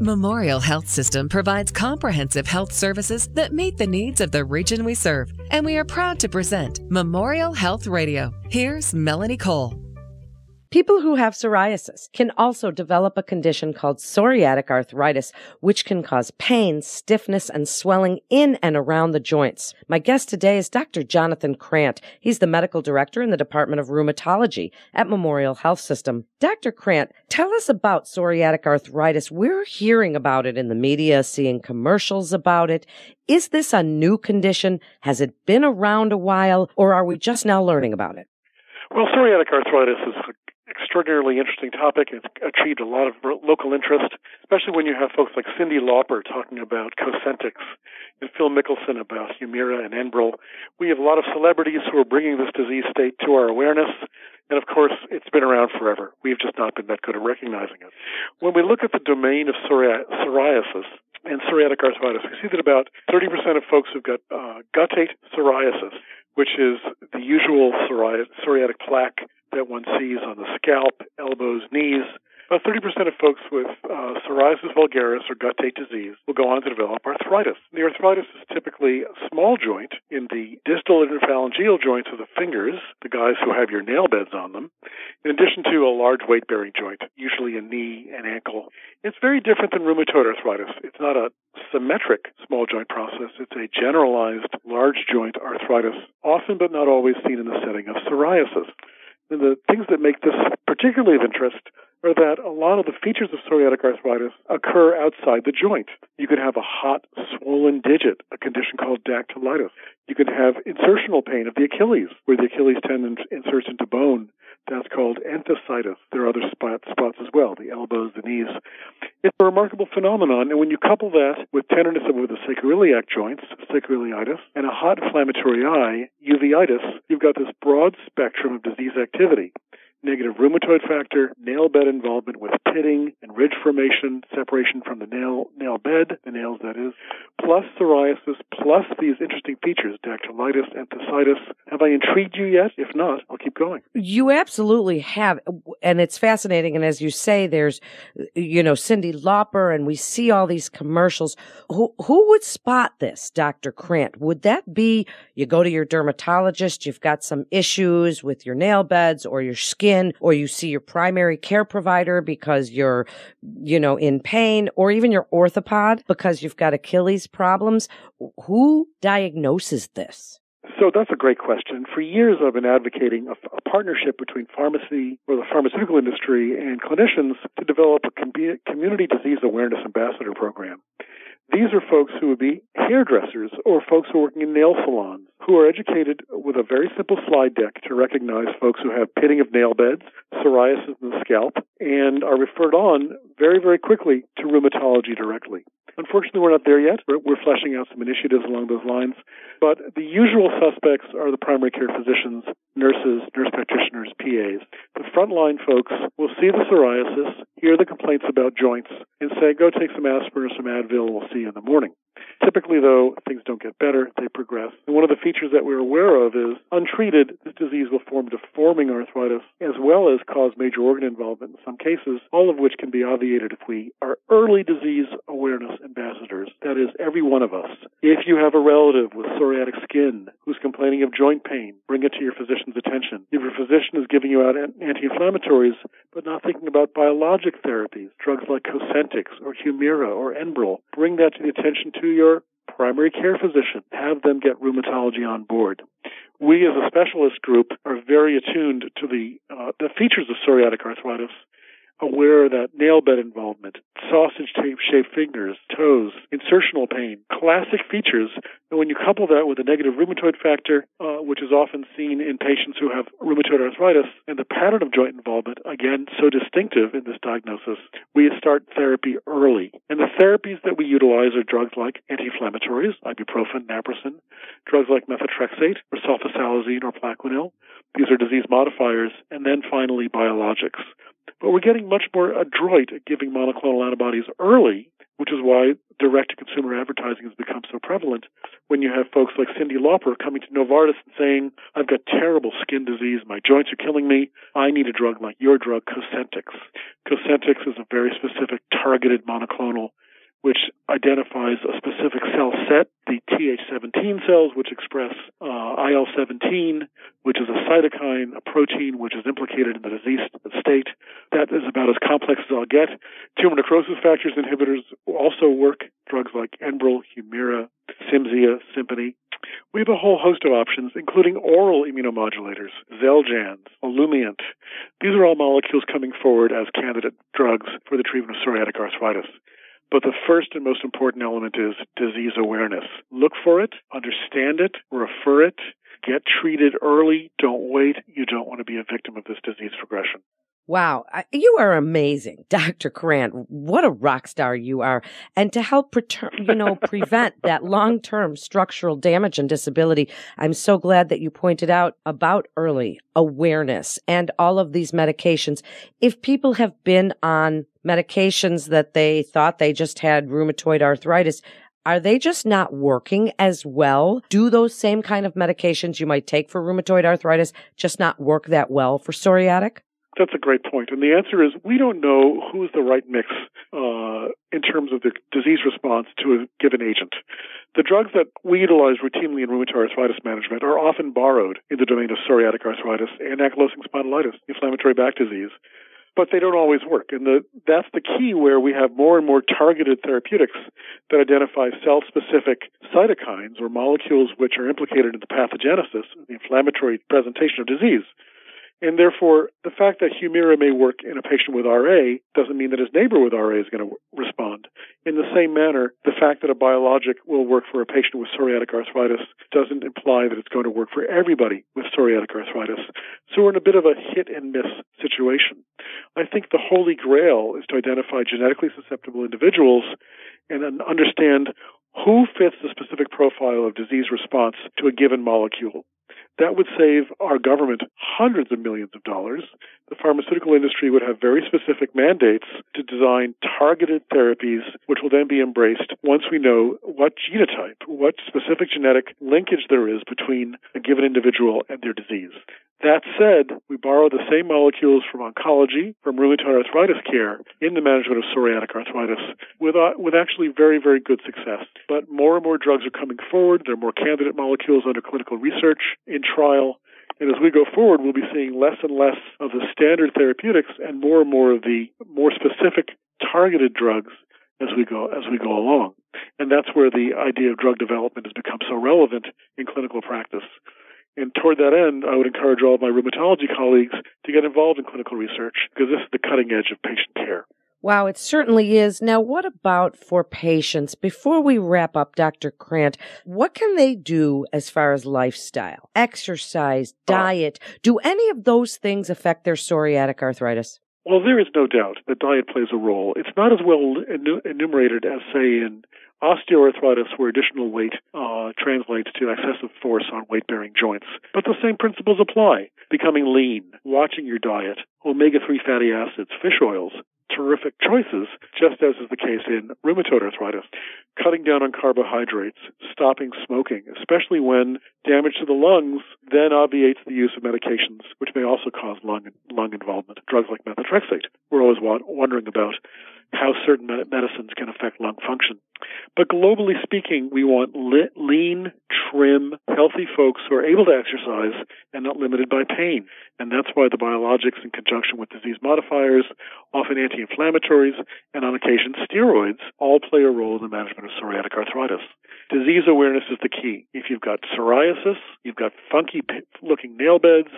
Memorial Health System provides comprehensive health services that meet the needs of the region we serve, and we are proud to present Memorial Health Radio. Here's Melanie Cole. People who have psoriasis can also develop a condition called psoriatic arthritis, which can cause pain, stiffness, and swelling in and around the joints. My guest today is Dr. Jonathan Krant. He's the medical director in the Department of Rheumatology at Memorial Health System. Dr. Krant, tell us about psoriatic arthritis. We're hearing about it in the media, seeing commercials about it. Is this a new condition? Has it been around a while, or are we just now learning about it? Well, psoriatic arthritis is extraordinarily interesting topic. It's achieved a lot of local interest, especially when you have folks like Cyndi Lauper talking about Cosentyx and Phil Mickelson about Humira and Enbrel. We have a lot of celebrities who are bringing this disease state to our awareness. And of course, it's been around forever. We've just not been that good at recognizing it. When we look at the domain of psoriasis and psoriatic arthritis, we see that about 30% of folks who've got uh, guttate psoriasis, which is the usual psoriatic plaque that one sees on the scalp, elbows, knees. About 30% of folks with uh, psoriasis vulgaris or guttate disease will go on to develop arthritis. The arthritis is typically a small joint in the distal interphalangeal joints of the fingers, the guys who have your nail beds on them, in addition to a large weight bearing joint, usually a knee and ankle. It's very different than rheumatoid arthritis. It's not a symmetric small joint process. It's a generalized large joint arthritis, often but not always seen in the setting of psoriasis. And the things that make this particularly of interest are that a lot of the features of psoriatic arthritis occur outside the joint. You can have a hot, swollen digit, a condition called dactylitis. You can have insertional pain of the Achilles, where the Achilles tendon inserts into bone that's called enthesitis. There are other spot, spots as well, the elbows, the knees. It's a remarkable phenomenon, and when you couple that with tenderness of the sacroiliac joints, sacroiliitis, and a hot inflammatory eye, uveitis, you've got this broad spectrum of disease activity negative rheumatoid factor, nail bed involvement with pitting and ridge formation, separation from the nail nail bed, the nails that is, plus psoriasis, plus these interesting features, dactylitis, enthesitis. Have I intrigued you yet? If not, I'll keep going. You absolutely have, and it's fascinating. And as you say, there's, you know, Cyndi Lauper, and we see all these commercials. Who who would spot this, Doctor Krant? Would that be you go to your dermatologist, you've got some issues with your nail beds or your skin? In, or you see your primary care provider because you're, you know, in pain, or even your orthopod because you've got Achilles problems. Who diagnoses this? So that's a great question. For years, I've been advocating a, a, partnership between pharmacy or the pharmaceutical industry and clinicians to develop a com- community disease awareness ambassador program. These are folks who would be hairdressers or folks who are working in nail salons who are educated with a very simple slide deck to recognize folks who have pitting of nail beds, psoriasis in the scalp, and are referred on very, very quickly to rheumatology directly. Unfortunately, we're not there yet. We're, we're fleshing out some initiatives along those lines. But the usual suspects are the primary care physicians, nurses, nurse practitioners, PAs. The frontline folks will see the psoriasis, hear the complaints about joints, and say, go take some aspirin or some Advil, we'll see you in the morning. Typically, though, things don't get better, they progress. And one of the features that we're aware of is untreated, this disease will form deforming arthritis as well as cause major organ involvement in some cases, all of which can be obviated if we are early disease awareness ambassadors. That is, every one of us. If you have a relative with psoriatic skin who's complaining of joint pain, bring it to your physician's attention. If your physician is giving you out anti-inflammatories, but not thinking about biologic therapies, drugs like Cosentyx or Humira or Enbrel, bring that to the attention to your primary care physician. Have them get rheumatology on board. We as a specialist group are very attuned to the, uh, the features of psoriatic arthritis aware of that nail bed involvement, sausage shaped fingers, toes, insertional pain, classic features. And when you couple that with a negative rheumatoid factor, uh, which is often seen in patients who have rheumatoid arthritis, and the pattern of joint involvement, again, so distinctive in this diagnosis, we start therapy early. And the therapies that we utilize are drugs like anti-inflammatories, ibuprofen, naproxen, drugs like methotrexate, or sulfasalazine, or Plaquenil. These are disease modifiers, and then finally biologics. But we're getting much more adroit at giving monoclonal antibodies early which is why direct to consumer advertising has become so prevalent when you have folks like Cyndi Lauper coming to Novartis and saying, I've got terrible skin disease, my joints are killing me, I need a drug like your drug, Cosentyx. Cosentyx is a very specific targeted monoclonal which identifies a specific cell set, the Th17 cells, which express uh, IL-17, which is a cytokine, a protein which is implicated in the disease state. That is about as complex as I'll get. Tumor necrosis factors inhibitors also work. Drugs like Enbrel, Humira, Cimzia, Simponi. We have a whole host of options, including oral immunomodulators, Xeljanz, Olumiant. These are all molecules coming forward as candidate drugs for the treatment of psoriatic arthritis. But the first and most important element is disease awareness. Look for it, understand it, refer it, get treated early, don't wait. You don't want to be a victim of this disease progression. Wow, you are amazing, Dr. Krant. What a rock star you are. And to help, you know, prevent that long-term structural damage and disability, I'm so glad that you pointed out about early awareness and all of these medications. If people have been on medications that they thought they just had rheumatoid arthritis, are they just not working as well? Do those same kind of medications you might take for rheumatoid arthritis just not work that well for psoriatic? That's a great point. And the answer is we don't know who's the right mix uh, in terms of the disease response to a given agent. The drugs that we utilize routinely in rheumatoid arthritis management are often borrowed in the domain of psoriatic arthritis and ankylosing spondylitis, inflammatory back disease but they don't always work. And the, that's the key where we have more and more targeted therapeutics that identify cell specific cytokines or molecules which are implicated in the pathogenesis, the inflammatory presentation of disease. And therefore, the fact that Humira may work in a patient with RA doesn't mean that his neighbor with RA is going to respond. In the same manner, the fact that a biologic will work for a patient with psoriatic arthritis doesn't imply that it's going to work for everybody with psoriatic arthritis. So we're in a bit of a hit and miss situation. I think the holy grail is to identify genetically susceptible individuals and understand who fits the specific profile of disease response to a given molecule. That would save our government hundreds of millions of dollars. The pharmaceutical industry would have very specific mandates to design targeted therapies, which will then be embraced once we know what genotype, what specific genetic linkage there is between a given individual and their disease. That said, we borrow the same molecules from oncology, from rheumatoid arthritis care in the management of psoriatic arthritis with, uh, with actually very, very good success. But more and more drugs are coming forward. There are more candidate molecules under clinical research in trial. And as we go forward, we'll be seeing less and less of the standard therapeutics and more and more of the more specific targeted drugs as we go as we go along. And that's where the idea of drug development has become so relevant in clinical practice. And toward that end, I would encourage all of my rheumatology colleagues to get involved in clinical research because this is the cutting edge of patient care. Wow, it certainly is. Now, what about for patients? Before we wrap up, Dr. Krant, what can they do as far as lifestyle, exercise, diet? Do any of those things affect their psoriatic arthritis? Well, there is no doubt that diet plays a role. It's not as well enumerated as, say, in osteoarthritis, where additional weight uh, Uh, translates to excessive force on weight bearing joints. But the same principles apply. Becoming lean, watching your diet, omega 3 fatty acids, fish oils, terrific choices, just as is the case in rheumatoid arthritis. Cutting down on carbohydrates, stopping smoking, especially when damage to the lungs then obviates the use of medications, which may also cause lung, lung involvement. Drugs like methotrexate, we're always wondering about how certain medicines can affect lung function. But globally speaking, we want lean, trim, healthy folks who are able to exercise and not limited by pain. And that's why the biologics in conjunction with disease modifiers, often anti-inflammatories, and on occasion steroids all play a role in the management of psoriatic arthritis. Disease awareness is the key. If you've got psoriasis, you've got funky looking nail beds,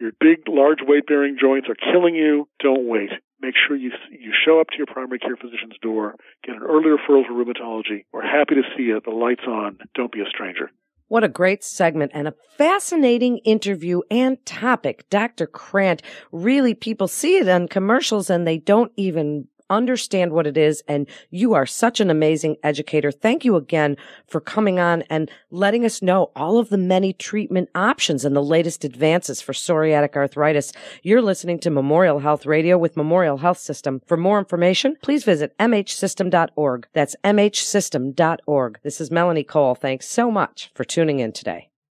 your big, large weight bearing joints are killing you, don't wait make sure you you show up to your primary care physician's door, get an early referral for rheumatology. We're happy to see you. The lights on. Don't be a stranger. What a great segment and a fascinating interview and topic. Dr. Krant, really people see it on commercials and they don't even understand what it is. And you are such an amazing educator. Thank you again for coming on and letting us know all of the many treatment options and the latest advances for psoriatic arthritis. You're listening to Memorial Health Radio with Memorial Health System. For more information, please visit mhsystem.org. That's mhsystem.org. This is Melanie Cole. Thanks so much for tuning in today.